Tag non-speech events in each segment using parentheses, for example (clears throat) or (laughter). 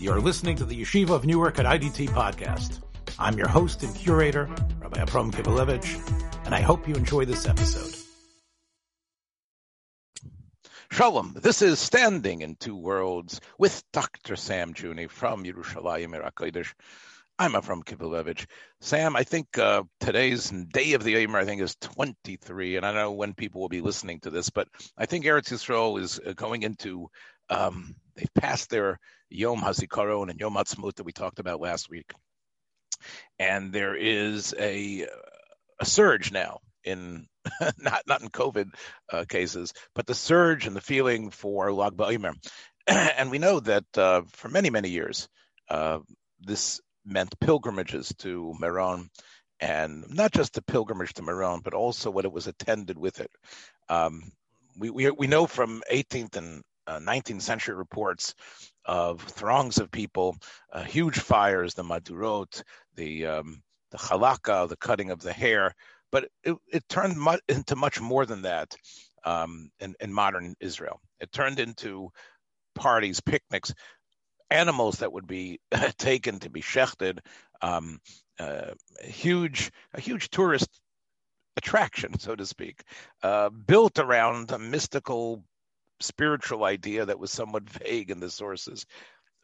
You're listening to the Yeshiva of Newark at IDT podcast. I'm your host and curator, Rabbi Abram Kibalevich, and I hope you enjoy this episode. Shalom, this is Standing in Two Worlds with Dr. Sam Juni from Yerushalayim Ir HaKodesh. I'm Avram Kibalevich. Sam, I think uh, today's day of the Eimer, I think, is 23, and I don't know when people will be listening to this, but I think Eretz Yisrael is uh, going into, um, they've passed their Yom HaZikaron and Yom Ha'atzmaut that we talked about last week. And there is a, a surge now in, (laughs) not, not in COVID uh, cases, but the surge and the feeling for Lag BaOmer. (clears throat) and we know that uh, for many, many years, uh, this meant pilgrimages to Meron, and not just the pilgrimage to Meron, but also what it was attended with it. Um, we, we, we know from 18th and uh, 19th century reports of throngs of people, uh, huge fires, the medurot, the um, the chalakah, the cutting of the hair, but it, it turned mu- into much more than that um, in, in modern Israel. It turned into parties, picnics, animals that would be (laughs) taken to be shechted, um, uh, huge, a huge tourist attraction, so to speak, uh, built around a mystical, spiritual idea that was somewhat (laughs) vague in the sources.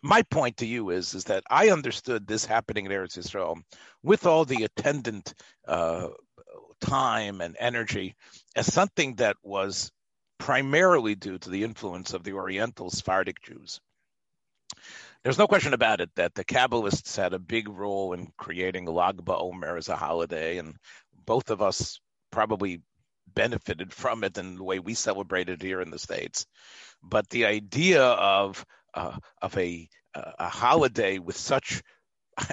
My point to you is, is that I understood this happening in Eretz Yisrael with all the attendant uh, time and energy as something that was primarily due to the influence of the Oriental Sephardic Jews. There's no question about it that the Kabbalists had a big role in creating Lag BaOmer as a holiday, and both of us probably benefited from it in the way we celebrated here in the states. But the idea of uh, of a a holiday with such,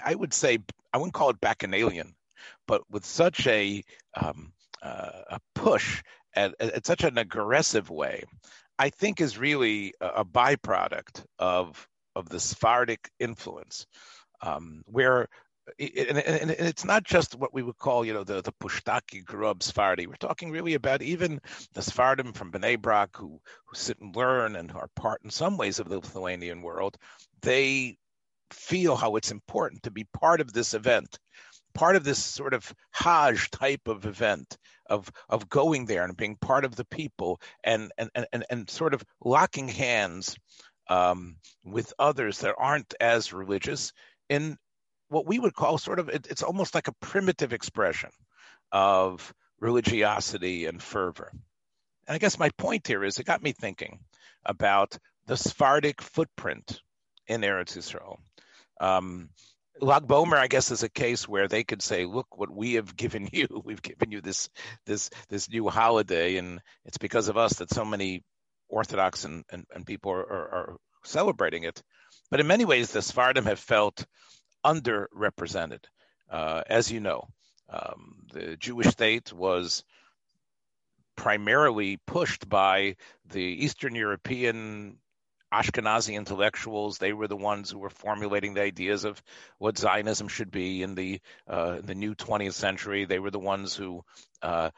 I would say, I wouldn't call it bacchanalian, but with such a um, uh, a push at, at, such an aggressive way, I think is really a, a byproduct of of the Sephardic influence, um, where and, and, it's not just what we would call, you know, the the Pushtaki Grub Sephardi. We're talking really about even the Sephardim from Bnei Brak who who sit and learn and are part in some ways of the Lithuanian world. They feel how it's important to be part of this event, part of this sort of Hajj type of event of of going there and being part of the people and and and, and sort of locking hands um, with others that aren't as religious in what we would call sort of it, it's almost like a primitive expression of religiosity and fervor. And I guess my point here is it got me thinking about the Sephardic footprint in Eretz Yisrael. Um, Lag BaOmer, I guess, is a case where they could say, "Look, what we have given you, (laughs) we've given you this this this new holiday, and it's because of us that so many Orthodox and, and, and people are, are, are, celebrating it. But in many ways, the Sephardim have felt underrepresented. Uh, as you know, um, the Jewish state was primarily pushed by the Eastern European Ashkenazi intellectuals. They were the ones who were formulating the ideas of what Zionism should be in the uh, the new 20th century. They were the ones who uh,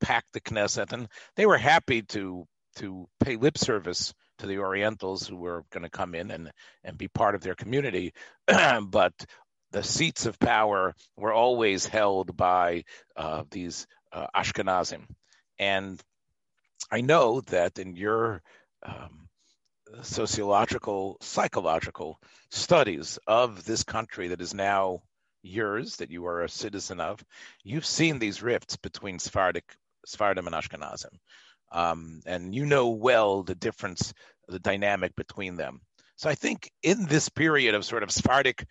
packed the Knesset, and they were happy to to pay lip service to the Orientals who were going to come in and, and be part of their community. (clears throat) but the seats of power were always held by uh, these uh, Ashkenazim. And I know that in your um, sociological, psychological studies of this country that is now yours, that you are a citizen of, you've seen these rifts between Sephardic, Sephardim and Ashkenazim um, and you know well the difference, the dynamic between them. So I think in this period of sort of Sephardic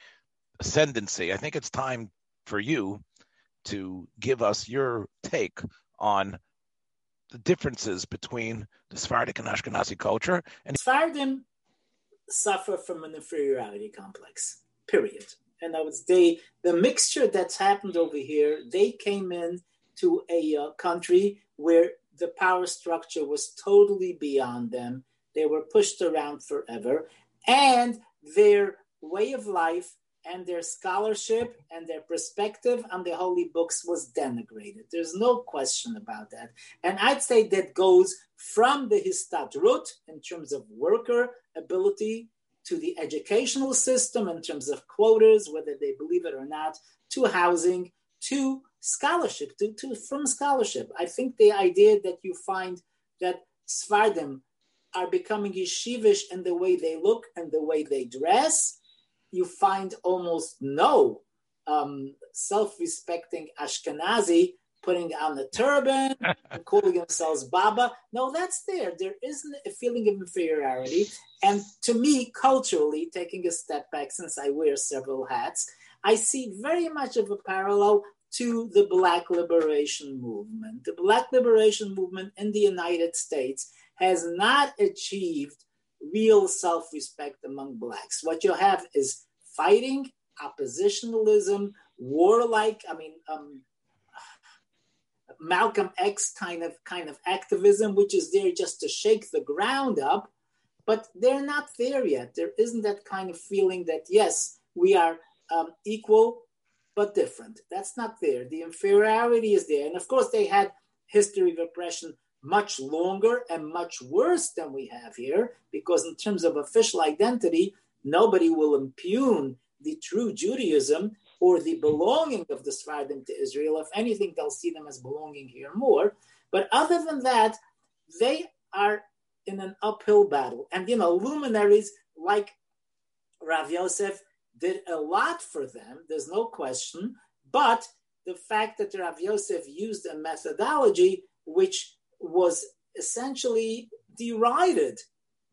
ascendancy, I think it's time for you to give us your take on the differences between the Sephardic and Ashkenazi culture. And Sephardim suffer from an inferiority complex. Period. And I would say the mixture that's happened over here, they came in to a uh, country where the power structure was totally beyond them. They were pushed around forever. And their way of life and their scholarship and their perspective on the holy books was denigrated. There's no question about that. And I'd say that goes from the histadrut in terms of worker ability to the educational system in terms of quotas, whether they believe it or not, to housing, to scholarship, to, to from scholarship. I think the idea that you find that Sfardim are becoming yeshivish in the way they look and the way they dress, you find almost no um, self-respecting Ashkenazi putting on the turban and (laughs) calling themselves Baba. No, that's there. There isn't a feeling of inferiority. And to me, culturally, taking a step back, since I wear several hats, I see very much of a parallel to the Black Liberation Movement. The Black Liberation Movement in the United States has not achieved real self respect among Blacks. What you have is fighting, oppositionalism, warlike, I mean, um, Malcolm X kind of kind of activism, which is there just to shake the ground up, but they're not there yet. There isn't that kind of feeling that yes, we are um, equal but different. That's not there. The inferiority is there, and of course they had history of oppression much longer and much worse than we have here, because in terms of official identity, nobody will impugn the true Judaism or the belonging of the Sephardim to Israel. If anything, they'll see them as belonging here more. But other than that, they are in an uphill battle. And, you know, luminaries like Rav Yosef did a lot for them, there's no question. But the fact that Rav Yosef used a methodology which was essentially derided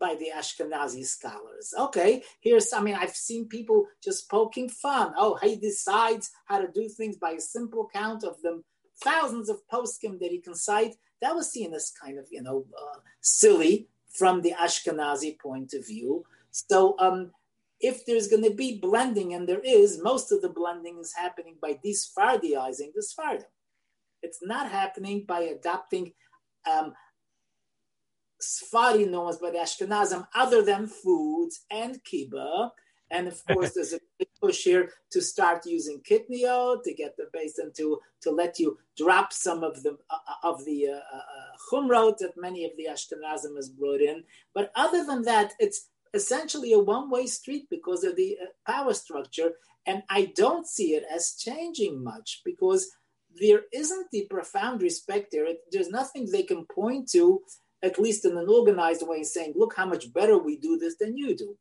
by the Ashkenazi scholars. Okay, here's, I mean, I've seen people just poking fun. Oh, he decides how to do things by a simple count of them, thousands of poskim that he can cite. That was seen as kind of, you know, uh, silly from the Ashkenazi point of view. So, um, if there's going to be blending, and there is, most of the blending is happening by desfardiizing the Sfardim. It's not happening by adopting um, norms by the Ashkenazim other than foods and kibbeh. And of course, there's a big push here to start using kidney kitnio to get the base and to, to let you drop some of the uh, of the uh, uh, chumrot that many of the Ashkenazim has brought in. But other than that, it's essentially a one-way street because of the uh, power structure, and I don't see it as changing much because there isn't the profound respect there. There's nothing they can point to at least in an organized way, saying, look how much better we do this than you do.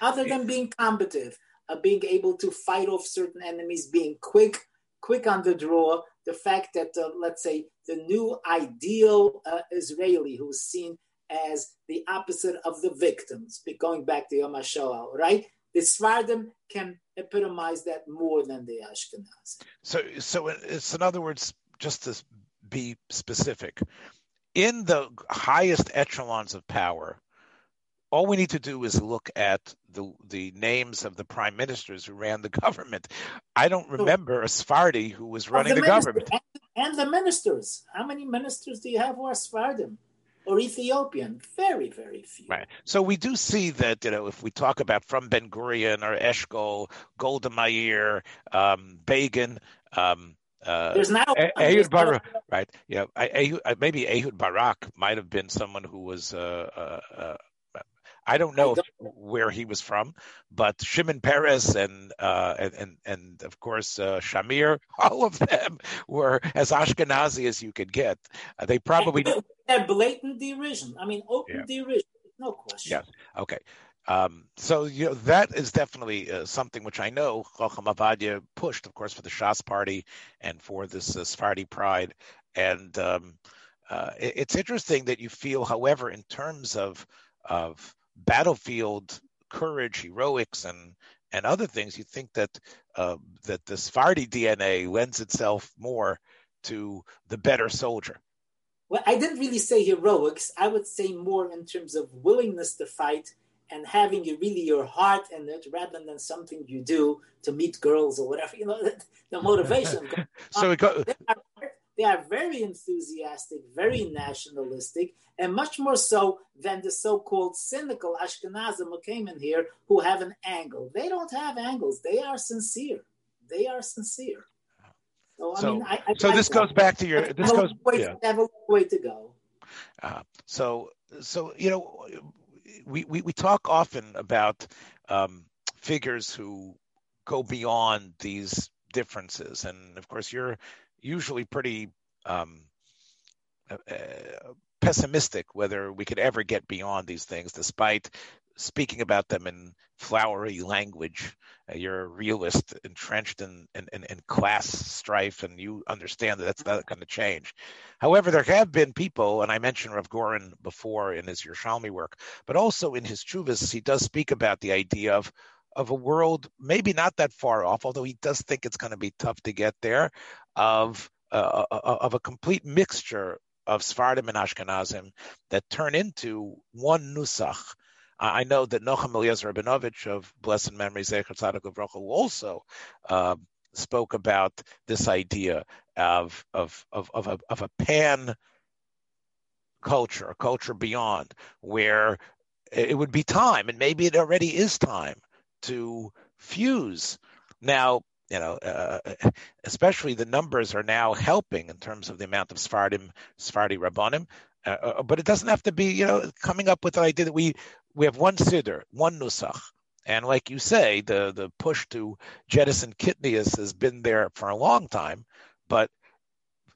Other than being combative, uh, being able to fight off certain enemies, being quick, quick on the draw, the fact that, uh, let's say, the new ideal uh, Israeli who's seen as the opposite of the victims, going back to Yom HaShoah, right? The Sfardim can epitomize that more than the Ashkenaz. So, so it's in other words, just to be specific, in the highest echelons of power, all we need to do is look at the the names of the prime ministers who ran the (laughs) government. I don't remember a Sephardi who was running the, the government. And, and, the ministers. How many ministers do you have who are Sephardim? Or Ethiopian, very, very few. Right. So we do see that, you know, if we talk about from Ben Gurion or Eshkol, Golda Meir, um, Begin, um, uh, There's now Ehud Barak, right? Yeah, Ehud, maybe Ehud Barak might have been someone who was. Uh, uh, uh I don't know I don't, if, where he was from, but Shimon Peres and uh, and, and, of course uh, Shamir, (laughs) all of them were as Ashkenazi as you could get. they probably had blatant derision. I mean, open yeah. derision, no question. Yes. Okay. Um, so you know that is definitely uh, something which I know Chacham Ovadia pushed, of course, for the Shas Party and for this uh, Sephardi Pride. And um, uh, it, it's interesting that you feel, however, in terms of of battlefield courage, heroics, and and other things, you think that uh, that the Sephardi DNA lends itself more to the better soldier. Well, I didn't really say heroics. I would say more in terms of willingness to fight and having you really your heart in it rather than something you do to meet girls or whatever you know (laughs) the motivation (laughs) so got... they, are, they are very enthusiastic very nationalistic and much more so than the so-called cynical ashkenazim who came in here who have an angle they don't have angles they are sincere they are sincere so, so I mean, I, I, so this goes back to your. This goes. Way, yeah. have a way to go. Uh, so, so you know, we, we, we talk often about um, figures who go beyond these differences, and of course, you're usually pretty um, uh, uh, pessimistic whether we could ever get beyond these things, despite speaking about them in flowery language. Uh, you're a realist entrenched in, in, in, in, class strife, and you understand that that's not going to change. However, there have been people, and I mentioned Rav Goren before in his Yerushalmi work, but also in his Chuvas, he does speak about the idea of of a world maybe not that far off, although he does think it's going to be tough to get there, of uh, uh, uh of a complete mixture of Sephardim and Ashkenazim that turn into one Nusach. I know that Nachum Eliezer Rabinovich of blessed memory, Zecher Tzaddik of also uh, spoke about this idea of of of of a, of a pan culture, a culture beyond, where it would be time, and maybe it already is time to fuse. Now, you know, uh, especially the numbers are now helping in terms of the amount of Sephardim, Sephardi Rabbanim. Uh, uh, but it doesn't have to be, you know, coming up with the idea that we we have one siddur, one nusach, and like you say, the the push to jettison kitnius has been there for a long time. But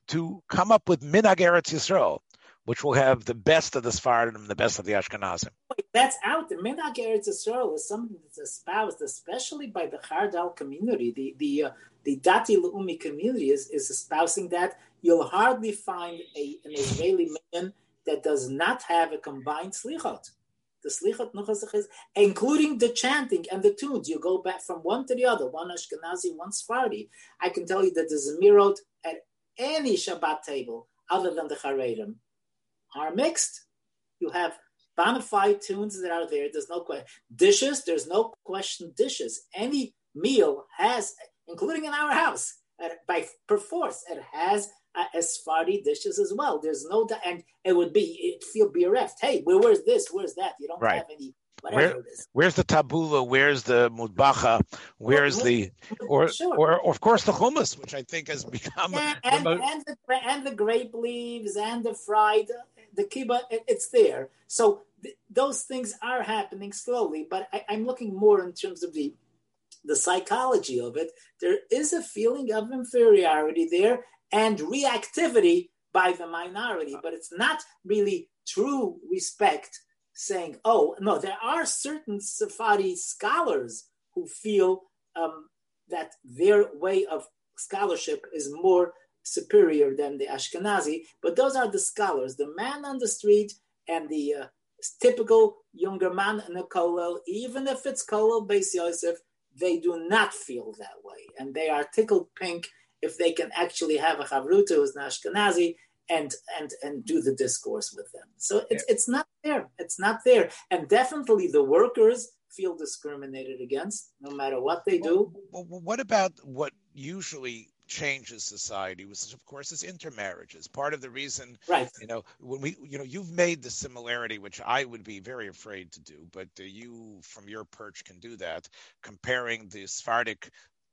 to come up with minhag Eretz Yisrael, which will have the best of the Sephardim and the best of the Ashkenazim. That's out there. Minhag Eretz Yisrael is something that's espoused, especially by the Chardal community. The the uh, the Dati Leumi community is, is espousing that. You'll hardly find a, an Israeli man that does not have a combined slichot. The slichot nusach including the chanting and the tunes. You go back from one to the other, one Ashkenazi, one Sephardi. I can tell you that the Zemirot at any Shabbat table other than the Charedim are mixed. You have bona fide tunes that are there. There's no question. Dishes, there's no question. Dishes. Any meal has, including in our house, by perforce, it has uh, Sephardi dishes as well. There's no, and it would be, it feel bereft. Hey, where, where's this? Where's that? You don't right. have any where, where's the tabbouleh? Where's the matbucha? Where's the or, sure. or, or of course the hummus, which I think has become yeah, and, and, the, and the grape leaves and the fried the kibbah, it's there. So th- those things are happening slowly, but I, I'm looking more in terms of the the psychology of it. There is a feeling of inferiority there and reactivity by the minority, but it's not really true respect saying, oh, no, there are certain Sephardi scholars who feel um, that their way of scholarship is more superior than the Ashkenazi, but those are the scholars, the man on the street and the uh, typical younger man in a kollel, even if it's kollel Beis Yosef, they do not feel that way. And they are tickled pink if they can actually have a chavruta who's an Ashkenazi and and and do the discourse with them. So it's yeah. it's not there. It's not there. And definitely the workers feel discriminated against no matter what they do. Well, well, what about what usually changes society was of course is intermarriages. Part of the reason right. you know when we you know you've made the similarity which i would be very afraid to do but uh, you from your perch can do that comparing the sephardic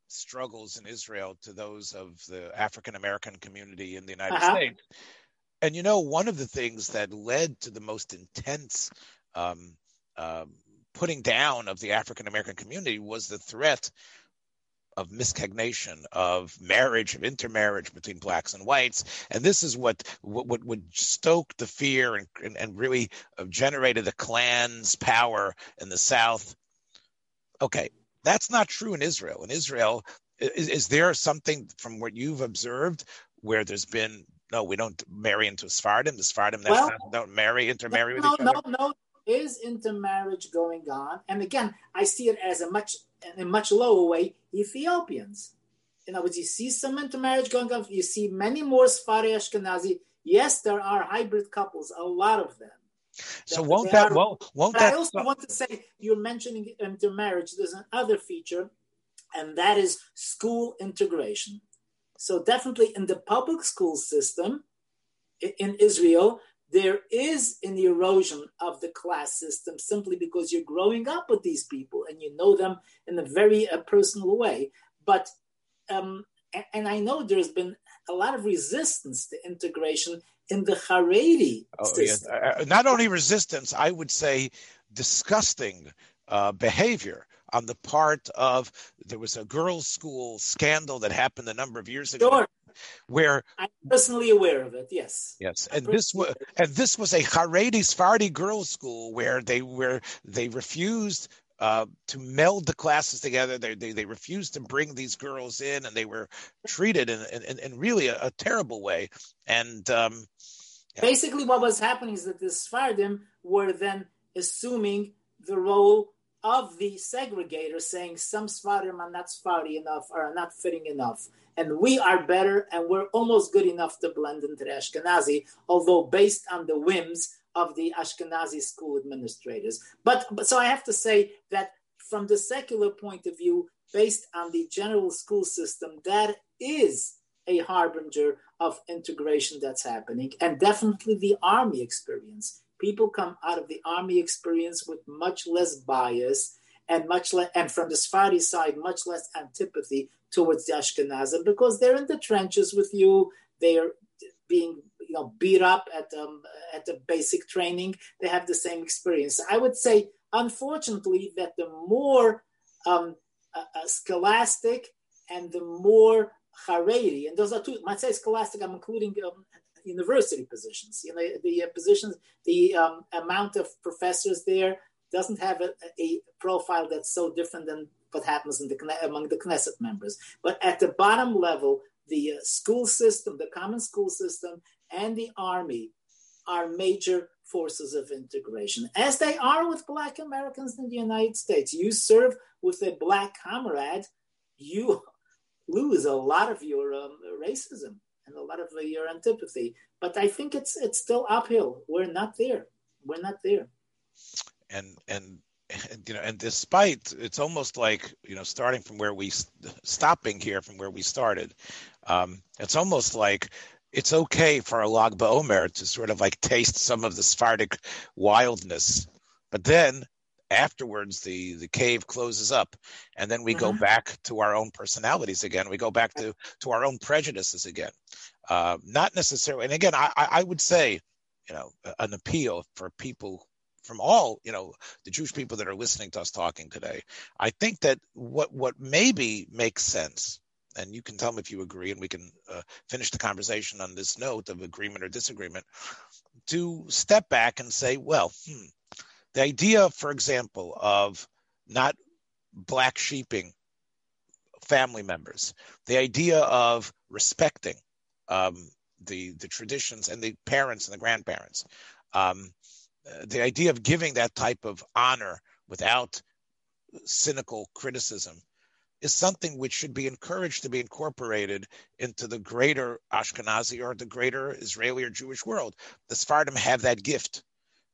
struggles in israel to those of the african american community in the united uh-huh. states. And you know one of the things that led to the most intense um, uh, putting down of the african american community was the threat of miscegenation, of marriage, of intermarriage between blacks and whites, and this is what what, what would stoke the fear and, and, and really uh, generated the Klan's power in the South. Okay, that's not true in Israel. In Israel, is, is there something from what you've observed where there's been no, we don't marry into Sephardim. The Sephardim well, don't marry, intermarry no, with each no, other. No, no, is intermarriage going on? And again, I see it as a much in a much lower way, Ethiopians. In other words, you see some intermarriage going on. You see many more Sfari Ashkenazi. Yes, there are hybrid couples, a lot of them. So won't that, are, won't, won't that? I also want to say, you're mentioning intermarriage. There's another feature, and that is school integration. So definitely in the public school system in Israel, there is an erosion of the class system simply because you're growing up with these people and you know them in a very uh, personal way. But um, and, and, I know there's been a lot of resistance to integration in the Haredi oh, system. Yes. Not only resistance, I would say disgusting uh, behavior on the part of there was a girls' school scandal that happened a number of years ago. Sure. Where I'm personally aware of it, yes. Yes, and this was and this was a Haredi Sephardi girls' school where they were they refused uh, to meld the classes together. They, they, they refused to bring these girls in, and they were treated in in, in really a, a, terrible way. And um, yeah. basically, what was happening is that the Sephardim were then assuming the role of the segregator, saying some Sephardim are not Sephardi enough, or are not fitting enough, and we are better, and we're almost good enough to blend into the Ashkenazi, although based on the whims of the Ashkenazi school administrators. But, but so I have to say that from the secular point of view, based on the general school system, that is a harbinger of integration that's happening, and definitely the army experience. People come out of the army experience with much less bias and much less, and from the Sephardi side, much less antipathy towards the Ashkenazim because they're in the trenches with you. They are being you know beat up at um, at the basic training. They have the same experience. I would say, unfortunately, that the more um, uh, uh, scholastic and the more Haredi, and those are two. When I say scholastic, I'm including um, university positions. You know, the uh, positions, the um, amount of professors there doesn't have a, a, profile that's so different than what happens in the among the Knesset members. But at the bottom level, the uh, school system, the common school system, and the army are major forces of integration, as they are with Black Americans in the United States. You serve with a Black comrade, you lose a lot of your um, racism and a lot of uh, your antipathy. But I think it's it's still uphill. We're not there. We're not there. And and and, you know, and despite it's almost like you know, starting from where we stopping here from where we started, um, it's almost like it's okay for a Lag BaOmer to sort of like taste some of the Sephardic wildness, but then afterwards the the cave closes up, and then we go mm-hmm. back to our own personalities again. We go back to to our own prejudices again. Uh, not necessarily, and again, I I would say, you know, an appeal for people from all you know the Jewish people that are listening to us talking today. I think that what what maybe makes sense, and you can tell me if you agree, and we can uh, finish the conversation on this note of agreement or disagreement. To step back and say, well, hmm, the idea, for example, of not black sheeping family members, the idea of respecting um, the the traditions and the parents and the grandparents. Um, the idea of giving that type of honor without cynical criticism is something which should be encouraged to be incorporated into the greater Ashkenazi or the greater Israeli or Jewish world. The Sephardim have that gift,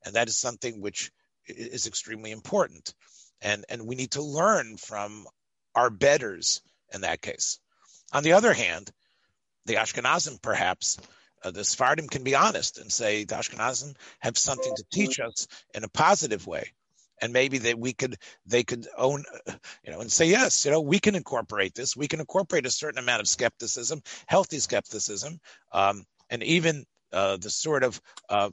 and that is something which is extremely important. And, and we need to learn from our betters in that case. On the other hand, the Ashkenazim perhaps uh, the Sephardim can be honest and say the Ashkenazim have something to teach us in a positive way, and maybe that we could they could own, uh, you know, and say yes, you know, we can incorporate this. We can incorporate a certain amount of skepticism, healthy skepticism, um, and even uh, the sort of uh,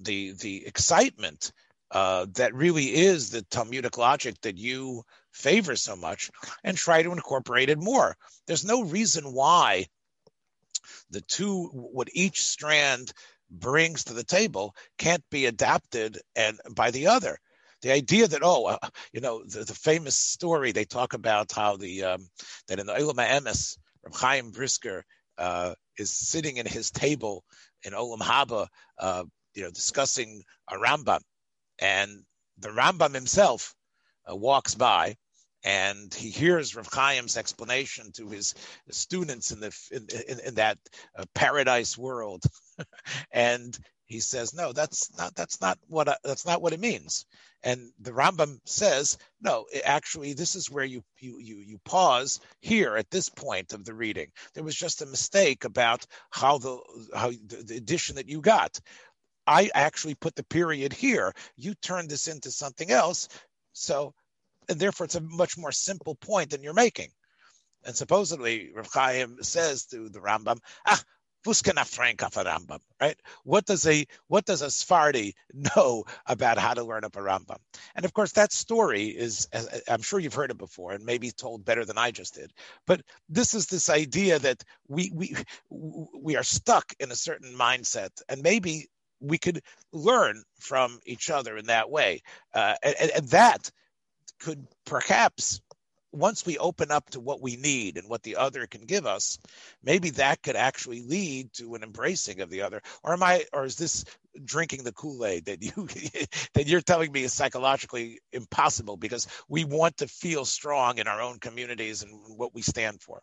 the the excitement uh, that really is the Talmudic logic that you favor so much, and try to incorporate it more. There's no reason why the two what each strand brings to the table can't be adapted and by the other the idea that oh uh, you know the, the, famous story they talk about how the um, that in the Olam Emes Reb Chaim Brisker uh, is sitting in his table in Olam Haba uh, you know discussing a Rambam and the Rambam himself uh, walks by and he hears Rav Chaim's explanation to his students in the in, in, in that uh, paradise world, (laughs) and he says, "No, that's not that's not what I, that's not what it means." And the Rambam says, "No, it, actually, this is where you you you you pause here at this point of the reading. There was just a mistake about how the how the, the edition that you got." I actually put the period here. You turned this into something else. So and therefore it's a much more simple point than you're making. And supposedly Rav Chaim says to the Rambam, ah, Fuskana Franka Rambam, right? What does a what does a Sephardi know about how to learn up a Rambam? And of course, that story is, I'm sure you've heard it before, and maybe told better than I just did. But this is this idea that we we we are stuck in a certain mindset, and maybe we could learn from each other in that way, uh, and, and that could perhaps once we open up to what we need and what the other can give us, maybe that could actually lead to an embracing of the other. Or am I, or is this drinking the Kool-Aid that you (laughs) that you're telling me is psychologically impossible because we want to feel strong in our own communities and what we stand for?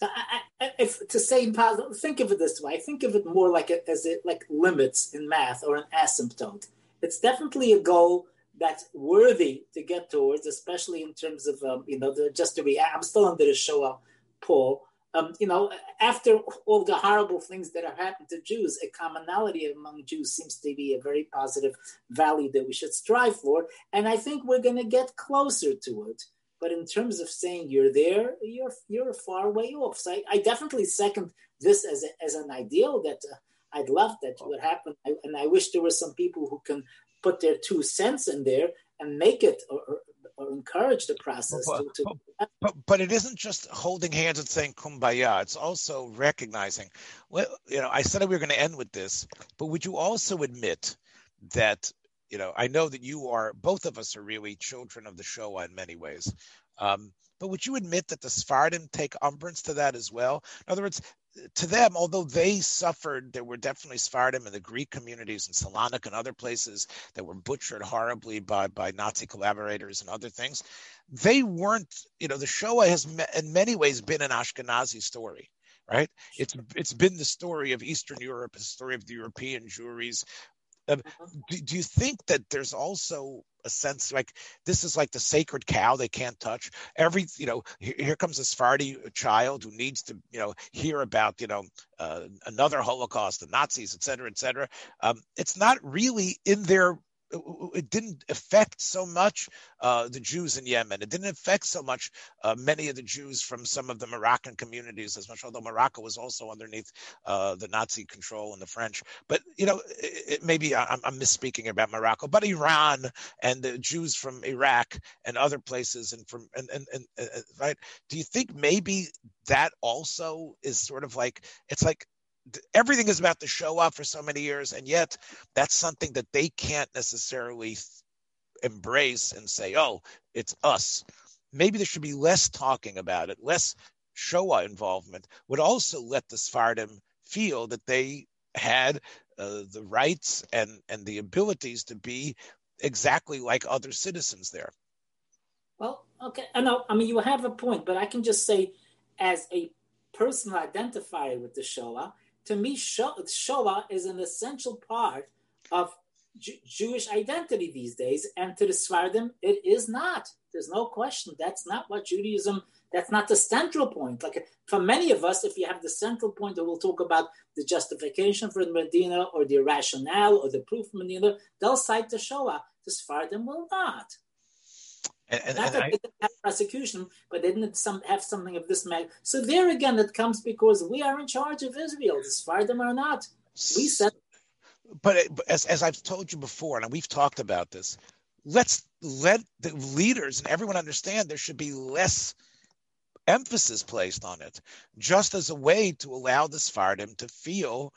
So I, I, if to say impossible, think of it this way. Think of it more like a, as it like limits in math or an asymptote. It's definitely a goal that's worthy to get towards, especially in terms of um, you know the, just to be. I'm still under the Shoah pall. Um, you know, after all the horrible things that have happened to Jews, a commonality among Jews seems to be a very positive value that we should strive for, and I think we're going to get closer to it. But in terms of saying you're there, you're you're far way off. So I, I definitely second this as a, as an ideal that. Uh, I'd love that would happen, I, and I wish there were some people who can put their two cents in there and make it or, or, or encourage the process. But, to, to... But, but, it isn't just holding hands and saying kumbaya. It's also recognizing, well, you know, I said we were going to end with this, but would you also admit that, you know, I know that you are, both of us are really children of the Shoah in many ways. Um, but would you admit that the Sephardim take umbrance to that as well? In other words, to them, although they suffered, there were definitely Sephardim in the Greek communities in Salonik and other places that were butchered horribly by, by Nazi collaborators and other things. They weren't, you know, the Shoah has in many ways been an Ashkenazi story right? It's it's been the story of Eastern Europe, the story of the European Jewries. Um, do, do, you think that there's also a sense like this is like the sacred cow they can't touch. Every you know, here, here comes a Sephardi child who needs to you know hear about you know uh, another Holocaust, the Nazis, et cetera, et cetera. Um, it's not really in their it didn't affect so much uh, the Jews in Yemen. It didn't affect so much uh, many of the Jews from some of the Moroccan communities as much, although Morocco was also underneath uh, the Nazi control and the French. But, you know, it, it, maybe I'm, I'm, misspeaking about Morocco, but Iran and the Jews from Iraq and other places and from, and, and, and uh, right. Do you think maybe that also is sort of like, it's like everything is about the Shoah for so many years, and yet that's something that they can't necessarily embrace and say, "Oh, it's us." Maybe there should be less talking about it, less Shoah involvement. Would also let the Sephardim feel that they had uh, the rights and and the abilities to be exactly like other citizens there. Well, okay, I know. I mean, you have a point, but I can just say, as a personal identifier with the Shoah, to me, Shoah is an essential part of J- Jewish identity these days, and to the Sephardim, it is not. There's no question. That's not what Judaism. That's not the central point. Like for many of us, if you have the central point that we'll talk about the justification for the Medina or the rationale or the proof of Medina, they'll cite the Shoah. The Sephardim will not. And, and, Not that I, they didn't have prosecution, but they didn't some, have something of this matter. So there again, it comes because we are in charge of Israel. Despite them or not, we said. But as, as I've told you before, and we've talked about this, let's let the leaders and everyone understand there should be less emphasis placed on it, just as a way to allow the Sephardim to feel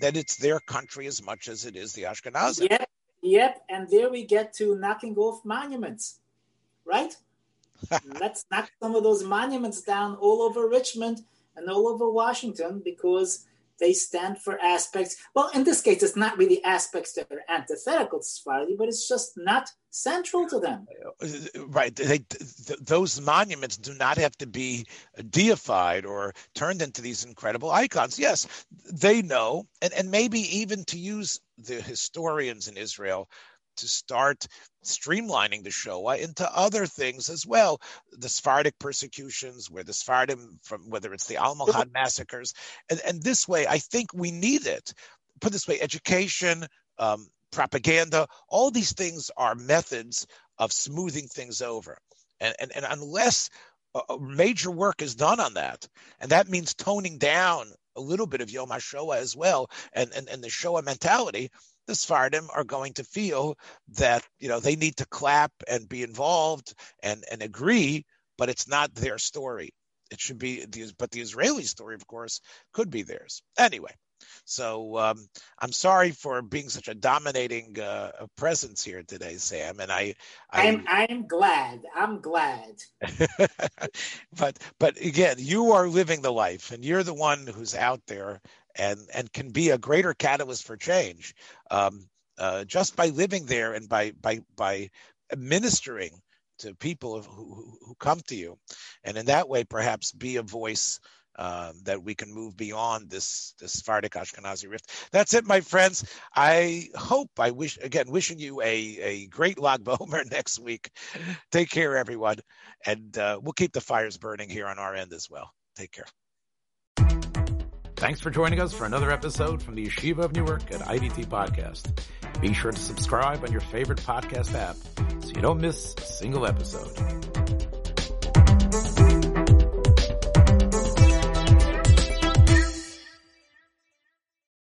that it's their country as much as it is the Ashkenazim. Yep, yep. And there we get to knocking off monuments right? (laughs) Let's knock some of those monuments down all over Richmond and all over Washington because they stand for aspects. Well, in this case, it's not really aspects that are antithetical to Sephardi, but it's just not central to them. Right. They, th- those monuments do not have to be deified or turned into these incredible icons. Yes, they know, and, and maybe even to use the historians in Israel to start streamlining the Shoah into other things as well. The Sephardic persecutions, where the Sephardim, from whether it's the Almohad massacres, and, and this way, I think we need it. Put this way, education, um, propaganda, all these things are methods of smoothing things over. And, and, and unless major work is done on that, and that means toning down a little bit of Yom HaShoah as well, and, and, and the Shoah mentality, the Sephardim are going to feel that, you know, they need to clap and be involved and, and agree, but it's not their story. It should be, but the Israeli story, of course, could be theirs. Anyway, so um, I'm sorry for being such a dominating uh, presence here today, Sam. And I, I am I'm glad. I'm glad. (laughs) but but again, you are living the life, and you're the one who's out there and and can be a greater catalyst for change. Um, uh, just by living there and by by by ministering to people who, who come to you, and in that way, perhaps be a voice um, that we can move beyond this this Sephardic Ashkenazi rift. That's it, my friends. I hope I wish again wishing you a a great Lag BaOmer (laughs) next week. Take care, everyone, and uh, we'll keep the fires burning here on our end as well. Take care. Thanks for joining us for another episode from the Yeshiva of Newark at IDT Podcast. Be sure to subscribe on your favorite podcast app so you don't miss a single episode.